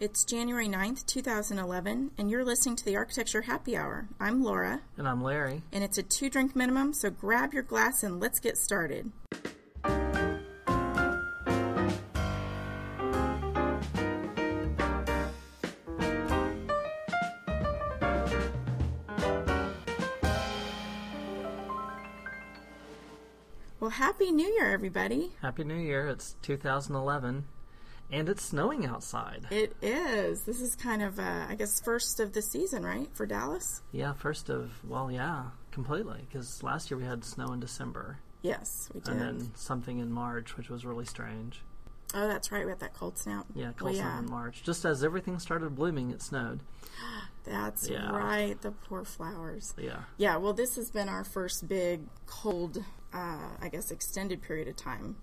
It's January 9th, 2011, and you're listening to the Architecture Happy Hour. I'm Laura, And I'm Larry. and it's a two drink minimum, so grab your glass and let's get started. Well, Happy New Year, everybody. Happy New Year. It's 2011, and it's snowing outside. It is. This is kind of, uh, I guess, first of the season, right, for Dallas? Yeah, first of, well, yeah, completely. Because last year we had snow in December, Yes, we did. and then something in March, which was really strange. oh, that's right. We had that cold snap. Yeah, Well, cold snap yeah. in March. Just as everything started blooming, it snowed. That's Yeah. right. The poor flowers. Yeah. Yeah, well, this has been our first big cold, uh, I guess, extended period of time.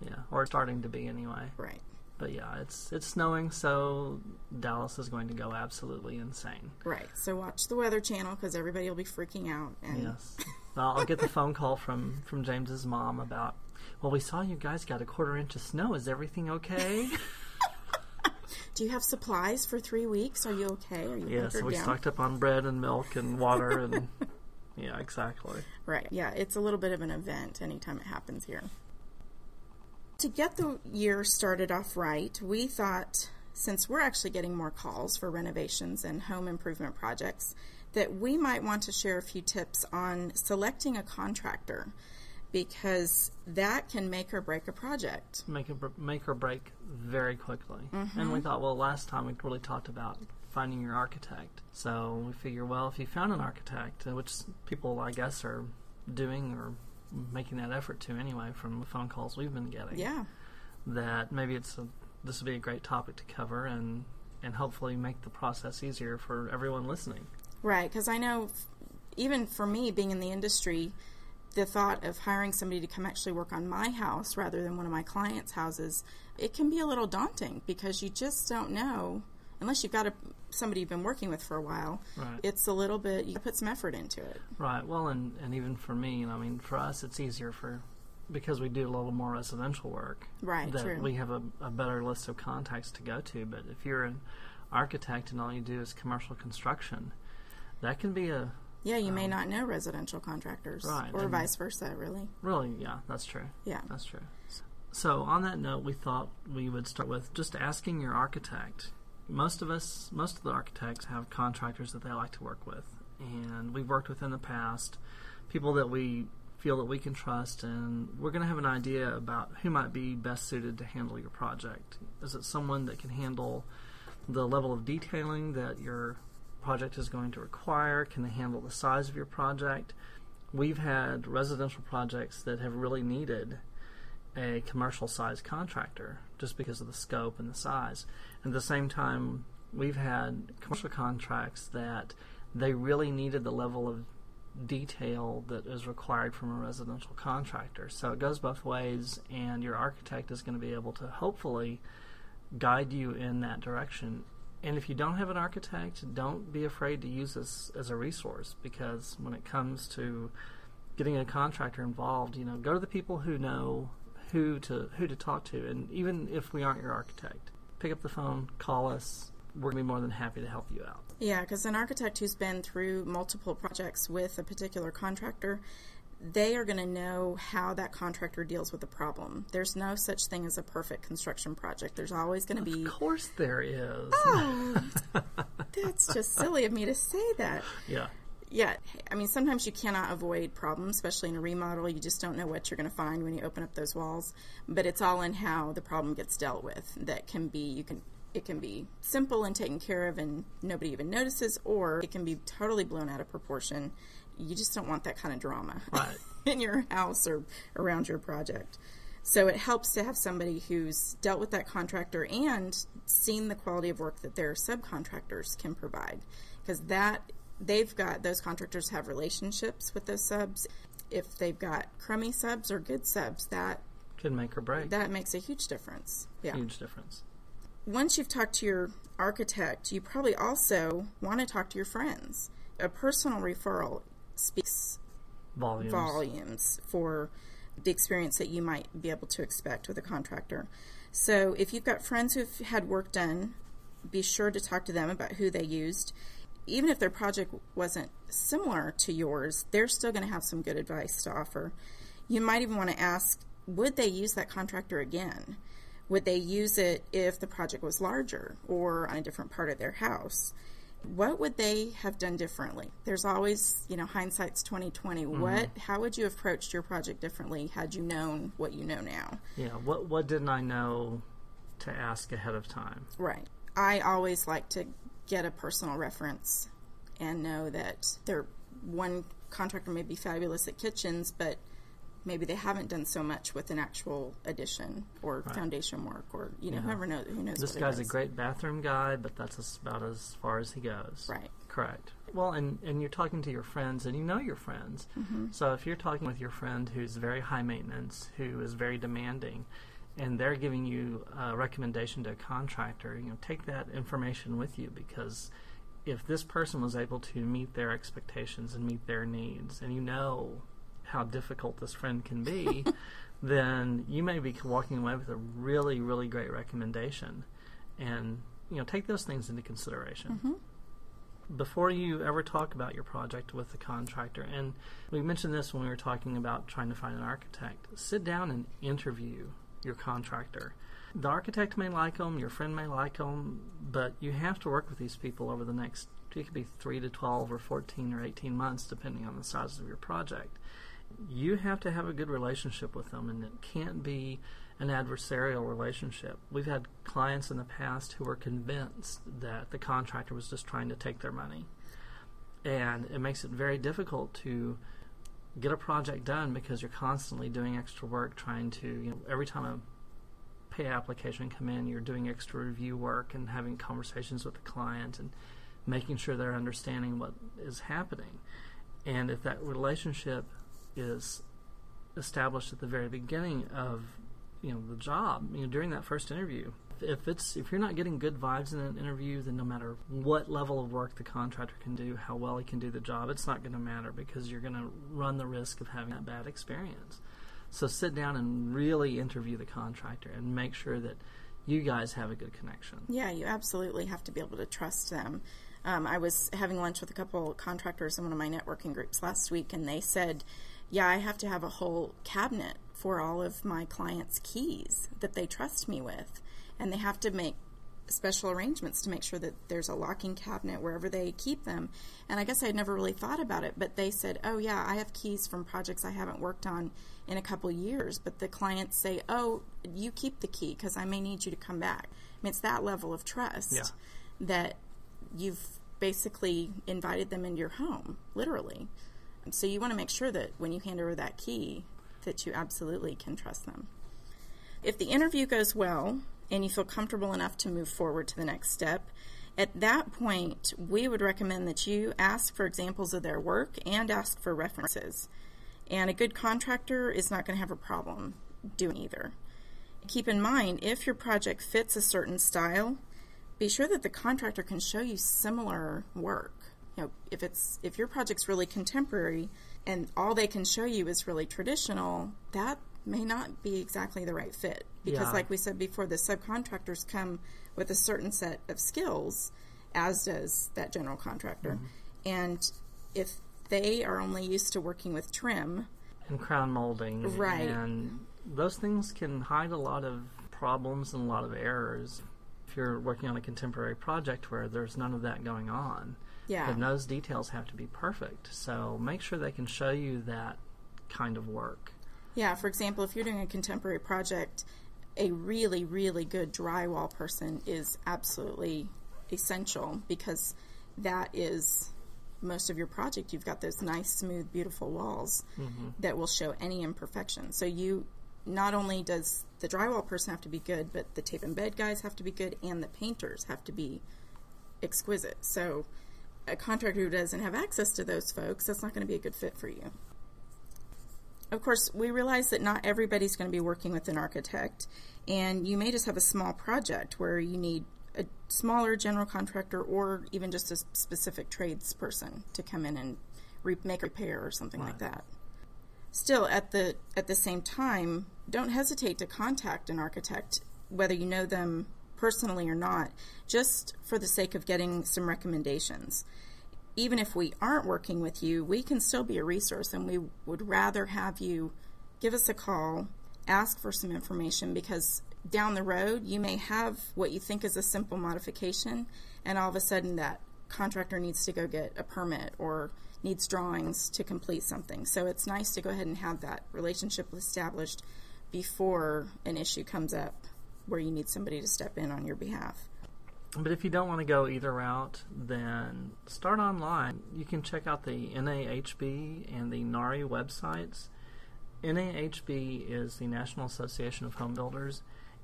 Yeah, or starting to be anyway. Right. But yeah, it's it's snowing, so Dallas is going to go absolutely insane. Right. So watch the Weather Channel because everybody will be freaking out. And Yes. Well, I'll get the phone call from from James's mom about. Well, we saw you guys got a quarter inch of snow. Is everything okay? do you have supplies for three weeks? Are you okay? Are you yeah. So we down? stocked up on bread and milk and water and. Yeah, exactly. Right. Yeah, it's a little bit of an event anytime it happens here. To get the year started off right, we thought since we're actually getting more calls for renovations and home improvement projects, that we might want to share a few tips on selecting a contractor because that can make or break a project. Make a make or break very quickly. Mm-hmm. And we thought, well, last time we really talked about finding your architect. So we figure, well, if you found an architect, which people I guess are doing or making that effort to anyway, from the phone calls we've been getting. Yeah. that maybe it's a, this would be a great topic to cover and and hopefully make the process easier for everyone listening. Right, because I know f- even for me being in the industry, the thought of hiring somebody to come actually work on my house rather than one of my clients' houses, it can be a little daunting because you just don't know unless you've got a, somebody you've been working with for a while. Right. It's a little bit you put some effort into it. Right. Well, and and even for me, you I mean, for us, it's easier for because we do a little more residential work. Right, That true. we have a, a better list of contacts to go to. But if you're an architect and all you do is commercial construction, that can be a Yeah, you may not know residential contractors Um, Right, or vice versa, really. really yeah, that's true. Yeah. That's true. So, on that note, we thought we would start with just asking your architect. Most of us, most of the architects have contractors that they like to work with, and we've worked with in the past people that we feel that we can trust, and we're going to have an idea about who might be best suited to handle your project. Is it someone that can handle the level of detailing that your project is going to require? Can they handle the size of your project? We've had residential projects that have really needed a commercial size contractor just because of the scope and the size. At the same time, we've had commercial contracts that they really needed the level of detail that is required from a residential contractor. So it goes both ways, and your architect is going to be able to hopefully guide you in that direction. And if you don't have an architect, don't be afraid to use this as a resource because when it comes to getting a contractor involved, you know, go to the people who know who to who to talk to, and even if we aren't your architect, pick up the phone, call us. We're gonna be more than happy to help you out. Yeah, because an architect who's been through multiple projects with a particular contractor, they are going to know how that contractor deals with the problem. There's no such thing as a perfect construction project. There's always going to be. Of course, there is. Oh, that's just silly of me to say that. Yeah, Yeah, I mean, sometimes you cannot avoid problems, especially in a remodel. You just don't know what you're going to find when you open up those walls. But it's all in how the problem gets dealt with. That can be, you can, it can be simple and taken care of and nobody even notices, or it can be totally blown out of proportion. You just don't want that kind of drama Right. in your house or around your project. So it helps to have somebody who's dealt with that contractor and seen the quality of work that their subcontractors can provide. Because that they've got those contractors have relationships with those subs. If they've got crummy subs or good subs, that could make or break. that makes a huge difference. Yeah. Huge difference. Once you've talked to your architect, you probably also want to talk to your friends. A personal referral speaks Volumes. volumes for the experience that you might be able to expect with a contractor. So if you've got friends who've had work done be sure to talk to them about who they used. Even if their project wasn't similar to yours, they're still going to have some good advice to offer. You might even want to ask would they use that contractor again? Would they use it if the project was larger or on a different part of their house? What would they have done differently? There's always, you know, hindsight's 2020. Mm-hmm. What how would you have approached your project differently had you known what you know now? Yeah, what what didn't I know to ask ahead of time? Right. I always like to get a personal reference and know that their one contractor may be fabulous at kitchens, but maybe they haven't done so much with an actual addition or right. foundation work or you know yeah. whoever knows who knows this guy's a great bathroom guy but that's about as far as he goes right correct well and and you're talking to your friends and you know your friends mm-hmm. so if you're talking with your friend who's very high maintenance who is very demanding and they're giving you a recommendation to a contractor you know take that information with you because if this person was able to meet their expectations and meet their needs and you know how difficult this friend can be, then you may be walking away with a really, really great recommendation. And, you know, take those things into consideration. Mm-hmm. Before you ever talk about your project with the contractor, and we mentioned this when we were talking about trying to find an architect, sit down and interview your contractor. The architect may like them, your friend may like them, but you have to work with these people over the next, it could be 3 to 12 or 14 or 18 months, depending on the size of your project you have to have a good relationship with them, and it can't be an adversarial relationship. We've had clients in the past who were convinced that the contractor was just trying to take their money. And it makes it very difficult to get a project done because you're constantly doing extra work trying to, you know, every time a pay application come in, you're doing extra review work and having conversations with the client and making sure they're understanding what is happening. And if that relationship is established at the very beginning of you know the job you know during that first interview if it's if you're not getting good vibes in an interview then no matter what level of work the contractor can do how well he can do the job it's not going to matter because you're going to run the risk of having that bad experience. So sit down and really interview the contractor and make sure that you guys have a good connection. Yeah you absolutely have to be able to trust them. Um, i was having lunch with a couple contractors in one of my networking groups last week and they said yeah, I have to have a whole cabinet for all of my clients' keys that they trust me with. And they have to make special arrangements to make sure that there's a locking cabinet wherever they keep them. And I guess I had never really thought about it, but they said, oh, yeah, I have keys from projects I haven't worked on in a couple years. But the clients say, oh, you keep the key because I may need you to come back. I mean, it's that level of trust yeah. that you've basically invited them into your home, literally. So you want to make sure that when you hand over that key, that you absolutely can trust them. If the interview goes well and you feel comfortable enough to move forward to the next step, at that point, we would recommend that you ask for examples of their work and ask for references. And a good contractor is not going to have a problem doing either. Keep in mind, if your project fits a certain style, be sure that the contractor can show you similar work you know, if it's if your project's really contemporary and all they can show you is really traditional, that may not be exactly the right fit because yeah. like we said before the subcontractors come with a certain set of skills as does that general contractor mm-hmm. and if they are only used to working with trim and crown molding right and those things can hide a lot of problems and a lot of errors if you're working on a contemporary project where there's none of that going on yeah. And those details have to be perfect. So make sure they can show you that kind of work. Yeah, for example, if you're doing a contemporary project, a really, really good drywall person is absolutely essential because that is most of your project. You've got those nice, smooth, beautiful walls mm-hmm. that will show any imperfection. So you not only does the drywall person have to be good, but the tape and bed guys have to be good, and the painters have to be exquisite. So a contractor who doesn't have access to those folks, that's not going to be a good fit for you. Of course, we realize that not everybody's going to be working with an architect, and you may just have a small project where you need a smaller general contractor or even just a specific tradesperson to come in and re- make a repair or something right. like that. Still, at the at the same time, don't hesitate to contact an architect, whether you know them personally or not, just for the sake of getting some recommendations. Even if we aren't working with you, we can still be a resource, and we would rather have you give us a call, ask for some information because down the road you may have what you think is a simple modification, and all of a sudden that contractor needs to go get a permit or needs drawings to complete something. So it's nice to go ahead and have that relationship established before an issue comes up where you need somebody to step in on your behalf. But if you don't want to go either route, then start online. You can check out the NAHB and the NARI websites. NAHB is the National Association of Home Builders,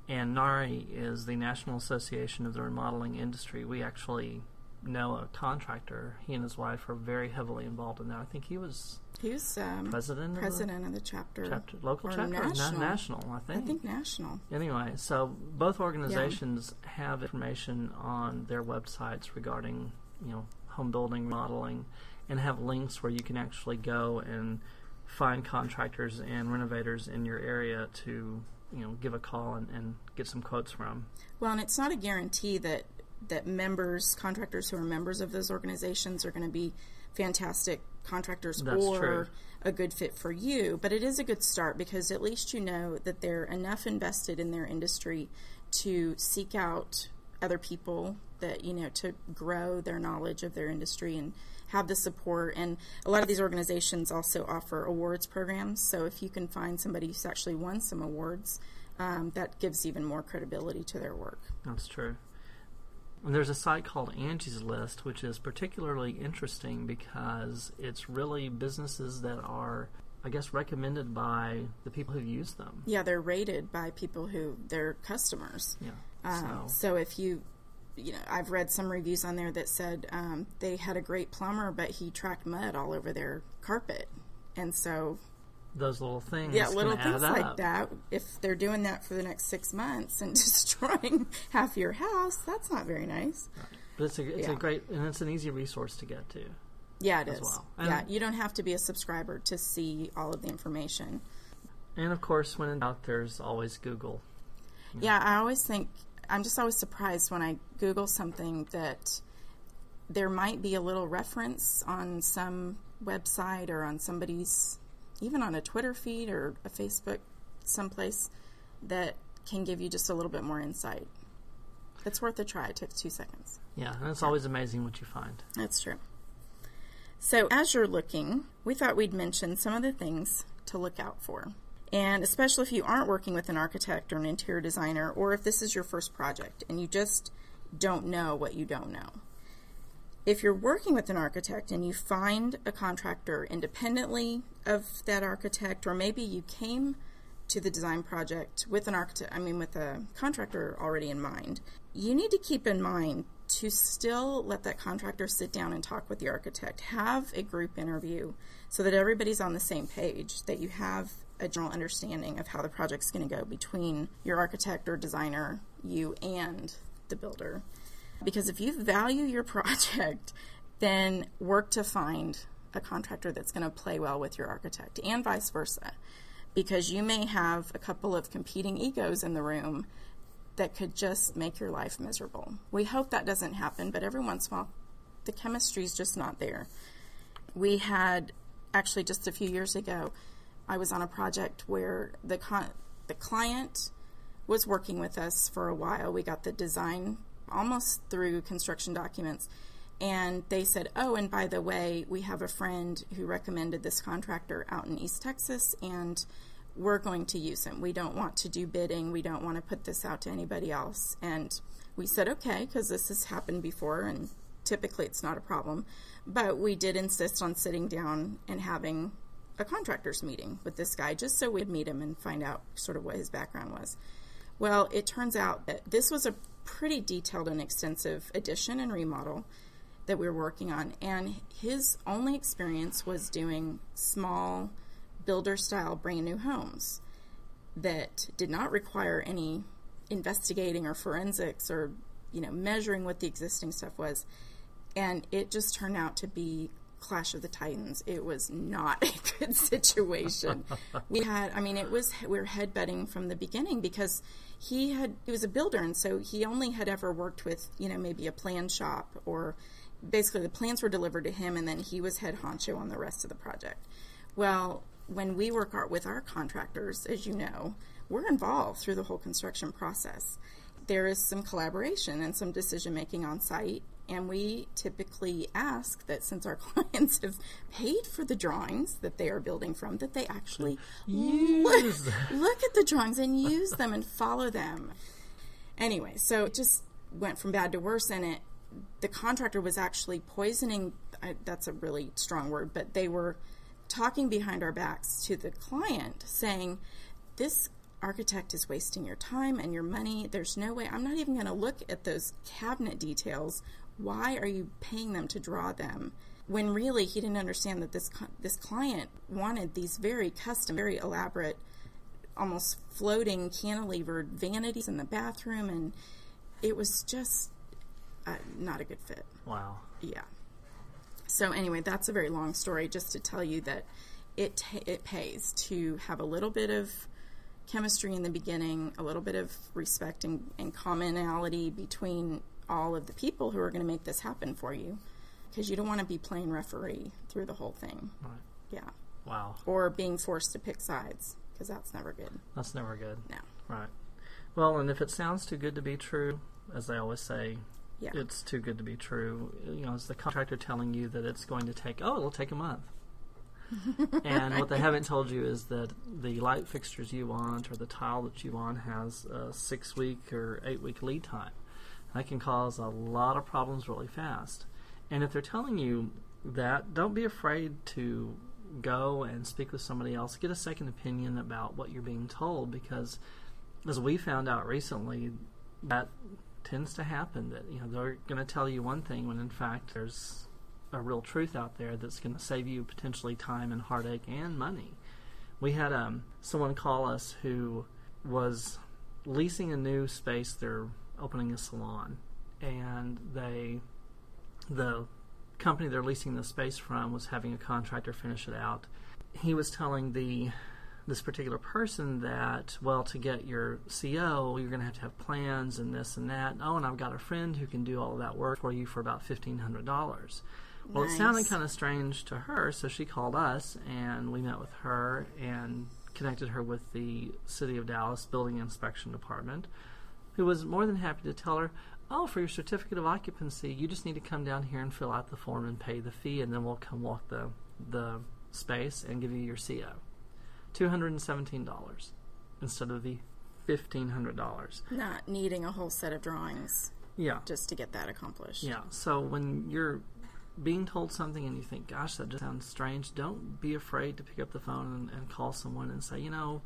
and NARI is the National Association of the Remodeling Industry. We actually know a contractor. He and his wife are very heavily involved in that. I think he was He was um, president, president of of the chapter. chapter, local chapter, or na- national. national. I I think. think national. Anyway, so both organizations have information on their websites regarding you know home building, remodeling, and have links where you can actually go and find contractors and renovators in your area to you know give a call and, and get some quotes from. Well, and it's not a guarantee that that members, contractors who are members of those organizations, are going to be fantastic contractors That's or true. a good fit for you. But it is a good start because at least you know that they're enough invested in their industry to seek out other people that you know to grow their knowledge of their industry and have the support and a lot of these organizations also offer awards programs so if you can find somebody who's actually won some awards um, that gives even more credibility to their work That's true. And there's a site called Angie's List, which is particularly interesting because it's really businesses that are, I guess, recommended by the people who use them. Yeah, they're rated by people who they're customers. Yeah. Um, so so if you, you know, I've read some reviews on there that said um, they had a great plumber, but he tracked mud all over their carpet, and so those little things, yeah, can little things like up. that. If they're doing that for the next six months and destroying half your house, that's not very nice. But it's a it's Yeah. a great and it's an easy resource to get to. Yeah, it As is. well. Yeah, you don't have to be a subscriber to see all of the information. And of course, when in doubt, there's always Google. Yeah, I always think I'm just always surprised when I Google something that there might be a little reference on some website or on somebody's, even on a Twitter feed or a Facebook someplace that can give you just a little bit more insight. It's worth a try. It takes two seconds. Yeah, and it's always amazing what you find. That's true. So, as you're looking, we thought we'd mention some of the things to look out for. And especially if you aren't working with an architect or an interior designer, or if this is your first project and you just don't know what you don't know. If you're working with an architect and you find a contractor independently of that architect, or maybe you came to the design project with an architect, I mean, with a contractor already in mind, you need to keep in mind to still let that contractor sit down and talk with the architect. Have a group interview so that everybody's on the same page, that you have a general understanding of how the project's going to go between your architect or designer, you, and the builder. Because if you value your project, then work to find a contractor that's going to play well with your architect and vice versa. Because you may have a couple of competing egos in the room that could just make your life miserable. We hope that doesn't happen, but every once in a while, the chemistry is just not there. We had actually just a few years ago, I was on a project where the con- the client was working with us for a while. We got the design almost through construction documents. And they said, Oh, and by the way, we have a friend who recommended this contractor out in East Texas, and we're going to use him. We don't want to do bidding. We don't want to put this out to anybody else. And we said, Okay, because this has happened before, and typically it's not a problem. But we did insist on sitting down and having a contractors meeting with this guy just so we'd meet him and find out sort of what his background was. Well, it turns out that this was a pretty detailed and extensive addition and remodel that we were working on, and his only experience was doing small builder style brand new homes that did not require any investigating or forensics or you know measuring what the existing stuff was and it just turned out to be Clash of the Titans. It was not a good situation. we had, I mean, it was we were headbutting from the beginning because he had he was a builder, and so he only had ever worked with you know maybe a plan shop or basically the plans were delivered to him, and then he was head honcho on the rest of the project. Well, when we work our, with our contractors, as you know, we're involved through the whole construction process. There is some collaboration and some decision making on site, and we typically ask that since our clients have paid for the drawings that they are building from, that they actually look, look at the drawings and use them and follow them. Anyway, so it just went from bad to worse, and it the contractor was actually poisoning. I, that's a really strong word, but they were talking behind our backs to the client, saying, "This architect is wasting your time and your money. There's no way. I'm not even going to look at those cabinet details. Why are you paying them to draw them?" When really he didn't understand that this this client wanted these very custom, very elaborate, almost floating cantilevered vanities in the bathroom, and it was just uh, not a good fit. Wow. Yeah. So anyway, that's a very long story just to tell you that it ta it pays to have a little bit of chemistry in the beginning, a little bit of respect and, and commonality between all of the people who are going to make this happen for you, because you don't want to be playing referee through the whole thing. Right. Yeah. Wow. Or being forced to pick sides, because that's never good. That's never good. No. Right. Well, and if it sounds too good to be true, as they always say, Yeah. it's too good to be true. You know, it's the contractor telling you that it's going to take, oh, it'll take a month. and what they haven't told you is that the light fixtures you want or the tile that you want has a six week or eight week lead time. That can cause a lot of problems really fast. And if they're telling you that, don't be afraid to go and speak with somebody else. Get a second opinion about what you're being told because, as we found out recently, that tends to happen. That you know they're going to tell you one thing when in fact there's a real truth out there that's going to save you potentially time and heartache and money. We had um, someone call us who was leasing a new space. They're opening a salon, and they the company they're leasing the space from was having a contractor finish it out. He was telling the this particular person that well to get your CO you're going to have to have plans and this and that. Oh, and I've got a friend who can do all of that work for you for about fifteen hundred dollars. Well, it sounded kind of strange to her, so she called us and we met with her and connected her with the City of Dallas Building Inspection Department, who was more than happy to tell her, "Oh, for your certificate of occupancy, you just need to come down here and fill out the form and pay the fee, and then we'll come walk the the space and give you your CO." Two hundred and seventeen dollars instead of the fifteen hundred dollars. Not needing a whole set of drawings Yeah, just to get that accomplished. Yeah. So when you're being told something and you think, gosh, that just sounds strange, don't be afraid to pick up the phone and, and call someone and say, you know,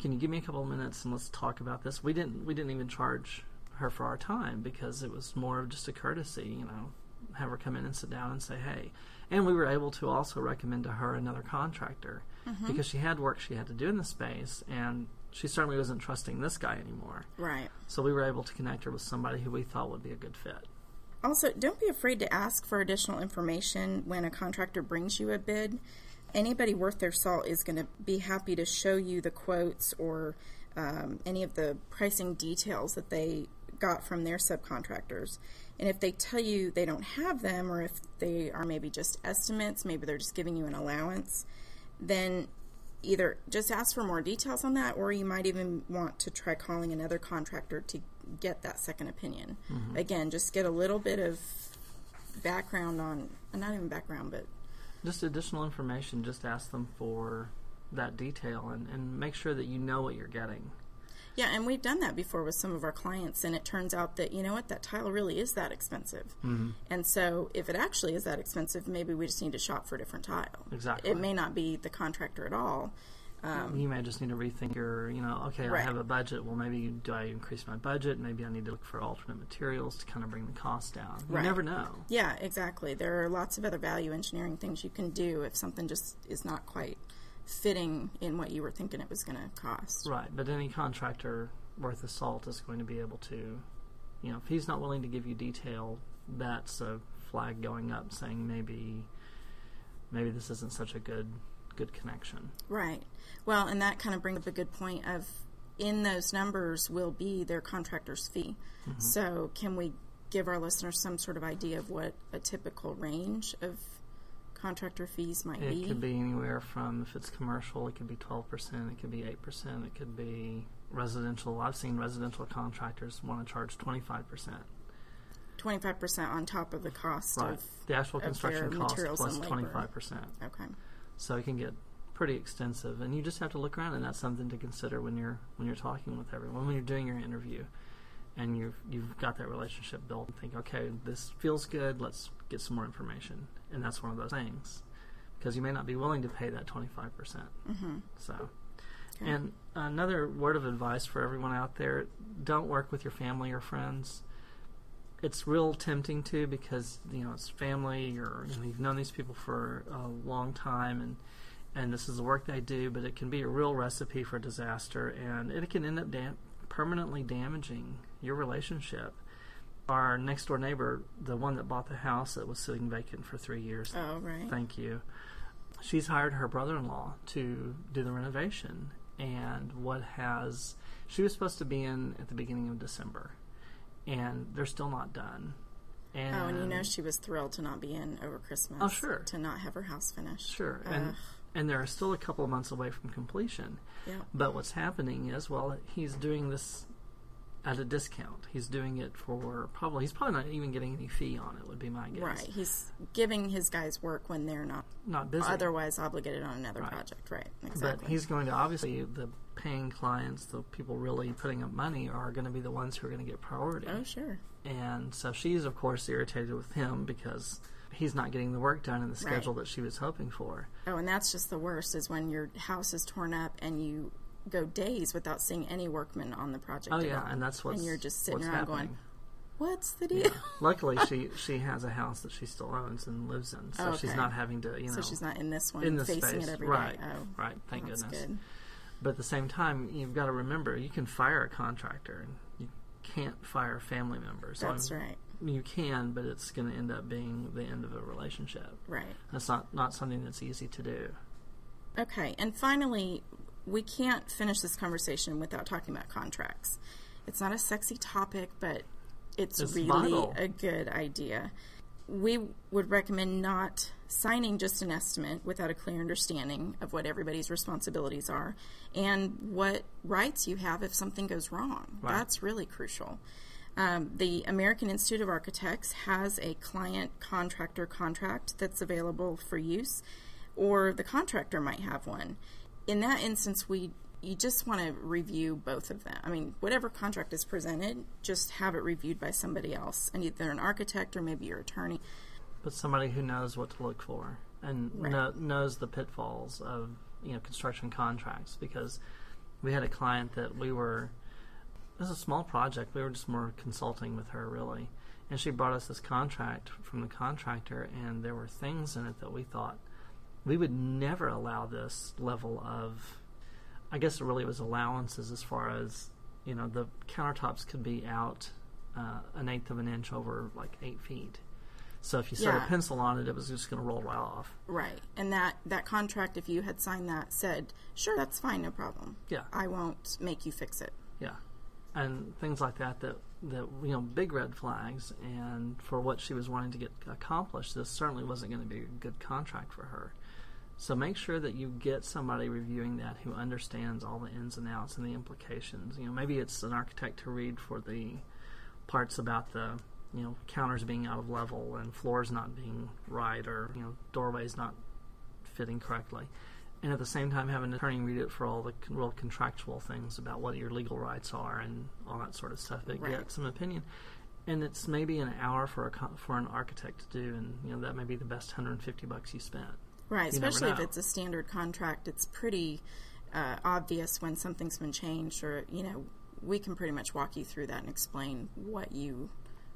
can you give me a couple of minutes and let's talk about this? We didn't we didn't even charge her for our time because it was more of just a courtesy, you know, have her come in and sit down and say, hey. And we were able to also recommend to her another contractor mm-hmm. because she had work she had to do in the space and she certainly wasn't trusting this guy anymore. Right. So we were able to connect her with somebody who we thought would be a good fit. Also, don't be afraid to ask for additional information when a contractor brings you a bid. Anybody worth their salt is going to be happy to show you the quotes or um, any of the pricing details that they got from their subcontractors. And if they tell you they don't have them, or if they are maybe just estimates, maybe they're just giving you an allowance, then either just ask for more details on that, or you might even want to try calling another contractor to get that second opinion. Again, just get a little bit of background on, not even background, but just additional information just ask them for that detail and, and make sure that you know what you're getting yeah, and we've done that before with some of our clients, and it turns out that you know what, that tile really is that expensive. Mm-hmm. And so, if it actually is that expensive, maybe we just need to shop for a different tile. Exactly. It may not be the contractor at all. Um, you may just need to rethink your you know okay Right. i have a budget well maybe do i increase my budget maybe i need to look for alternate materials to kind of bring the cost down you Right. never know Yeah, exactly. There are lots of other value engineering things you can do if something just is not quite fitting in what you were thinking it was going to cost. right but any contractor worth of salt is going to be able to you know if he's not willing to give you detail that's a flag going up saying maybe maybe this isn't such a good good connection. Right. Well, and that kind of brings up a good point of in those numbers will be their contractor's fee. Mm-hmm. So, can we give our listeners some sort of idea of what a typical range of contractor fees might It be? It could be anywhere from if it's commercial, it could be twelve percent, it could be eight percent, it could be residential. I've seen residential contractors want to charge twenty five percent. 25% on top of the cost Right. of. The actual construction cost plus twenty five percent. Okay. So it can get pretty extensive, and you just have to look around, and that's something to consider when you're when you're talking with everyone, when you're doing your interview, and you've you've got that relationship built. And think, okay, this feels good. Let's get some more information, and that's one of those things, because you may not be willing to pay that twenty five percent. Mm-hmm. So. And another word of advice for everyone out there don't work with your family or friends. It's real tempting to because you know it's family or you know, you've known these people for a long time and and this is the work they do, but it can be a real recipe for disaster and it can end up dam- permanently damaging your relationship. Our next door neighbor, the one that bought the house that was sitting vacant for three years, Oh, right. Thank you. She's hired her brother in law to do the renovation. And what has. She was supposed to be in at the beginning of December. And they're still not done. And, oh, and you know she was thrilled to not be in over Christmas. Oh, sure. To not have her house finished. Sure. And, and they're still a couple of months away from completion. Yeah. But what's happening is, well, he's doing this at a discount. He's doing it for probably, he's probably not even getting any fee on it, would be my guess. Right. He's giving his guys work when they're not Not busy. otherwise obligated on another Right. project. Right. Exactly. But he's going to obviously the paying clients, the people really putting up money, are going to be the ones who are going to get priority. Oh, sure. And so she's of course irritated with him because he's not getting the work done in the Right. schedule that she was hoping for. Oh, and that's just the worst is when your house is torn up and you go days without seeing any workmen on the project. Oh yeah, all. and that's what's and you're just sitting around happening. going, "What's the deal?" Yeah. Luckily, she she has a house that she still owns and lives in, so Oh, she's not having to you know so she's not in this one in facing space. it every day. right, Oh, right. Thank that's goodness. good. But at the same time, you've got to remember you can fire a contractor, and you can't fire family members. So That's I'm- right. You can, but it's going to end up being the end of a relationship. Right. That's not not something that's easy to do. Okay, and finally, we can't finish this conversation without talking about contracts. It's not a sexy topic, but it's, It's really vital. a good idea. We would recommend not signing just an estimate without a clear understanding of what everybody's responsibilities are and what rights you have if something goes wrong. Right. That's really crucial. Um, the American Institute of Architects has a client contractor contract that's available for use, or the contractor might have one. In that instance, we you just want to review both of them. I mean, whatever contract is presented, just have it reviewed by somebody else, and either an architect or maybe your attorney. But somebody who knows what to look for and Right. kno- knows the pitfalls of you know construction contracts because we had a client that we were it was a small project we were just more consulting with her really and she brought us this contract from the contractor and there were things in it that we thought we would never allow this level of I guess it really was allowances as far as you know the countertops could be out uh, an eighth of an inch over like eight feet. So if you set Yeah. a pencil on it, it was just going to roll right off. Right. And that, that contract, if you had signed that, said, sure, that's fine, no problem. Yeah, I won't make you fix it. yeah, and things like that that that you know big red flags. And for what she was wanting to get accomplished, this certainly wasn't going to be a good contract for her. So make sure that you get somebody reviewing that who understands all the ins and outs and the implications. You know, maybe it's an architect to read for the parts about the you know counters being out of level and floors not being right or you know doorways not fitting correctly. And at the same time, have an attorney read it for all the real contractual things about what your legal rights are and all that sort of stuff. But Right. get some opinion. And it's maybe an hour for a for an architect to do, and you know that may be the best 150 bucks you spent. Right, You especially if it's a standard contract, it's pretty uh, obvious when something's been changed, or you know, we can pretty much walk you through that and explain what you,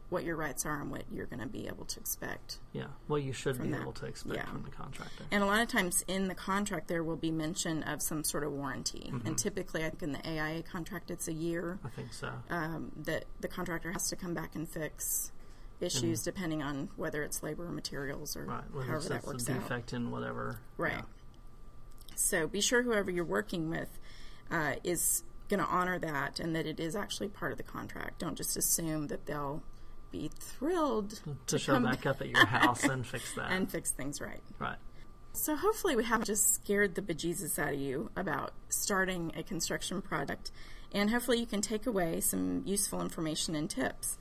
what your rights are and what you're going to be able to expect. Yeah, well, you should be that, able to expect yeah. from the contractor. And a lot of times in the contract, there will be mention of some sort of warranty, Mm-hmm. and typically, I think in the AIA contract, it's a year I think so. um, that the contractor has to come back and fix issues depending on whether it's labor or materials or Right. However that works a out. defect in whatever. Right. yeah. So be sure whoever you're working with uh, is going to honor that and that it is actually part of the contract. Don't just assume that they'll be thrilled To show come back up at your house and fix that. and fix things right. right. So hopefully we haven't just scared the bejesus out of you about starting a construction project, and hopefully you can take away some useful information and tips.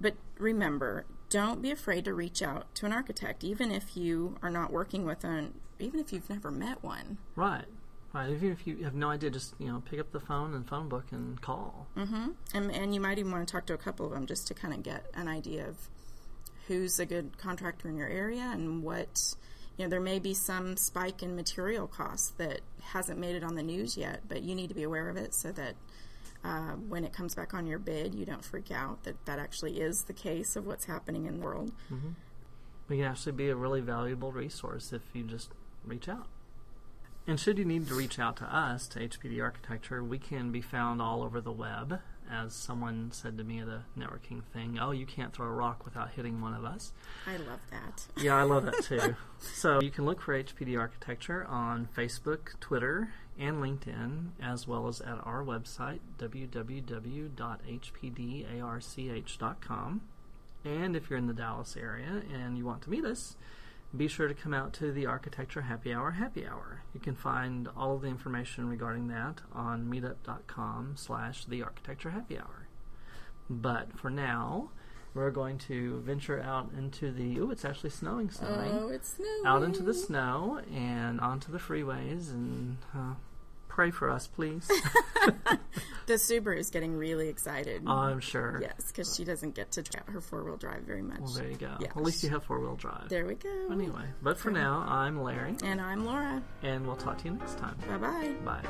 But remember, don't be afraid to reach out to an architect, even if you are not working with an, even if you've never met one. Right. Right. Even if you have no idea, just you know, pick up the phone and phone book and call. Mm-hmm. And, and you might even want to talk to a couple of them just to kind of get an idea of who's a good contractor in your area and what you know there may be some spike in material costs that hasn't made it on the news yet but you need to be aware of it so that uh, when it comes back on your bid you don't freak out that that actually is the case of what's happening in the world We can actually be a really valuable resource if you just reach out. And should you need to reach out to us, to HPD Architecture, we can be found all over the web. As someone said to me at a networking thing, oh, you can't throw a rock without hitting one of us. i love that Yeah, I love that too. so you can look for HPD Architecture on Facebook, Twitter, and LinkedIn, as well as at our website, www.hpdarch.com. And if you're in the Dallas area and you want to meet us, be sure to come out to the Architecture Happy Hour Happy Hour. You can find all of the information regarding that on meetup.com slash the Architecture Happy Hour. But for now, we're going to venture out into the. Ooh, it's actually snowing, snowing. oh it's snowing. Out into the snow and onto the freeways and uh, pray for us, please. the subaru is getting really excited I'm sure. yes because she doesn't get to drive her four-wheel drive very much Well, there you go. Yeah. At least you have four wheel drive. there we go Anyway, but for now, I'm Larry, and i'm laura and we'll talk to you next time. bye-bye Bye.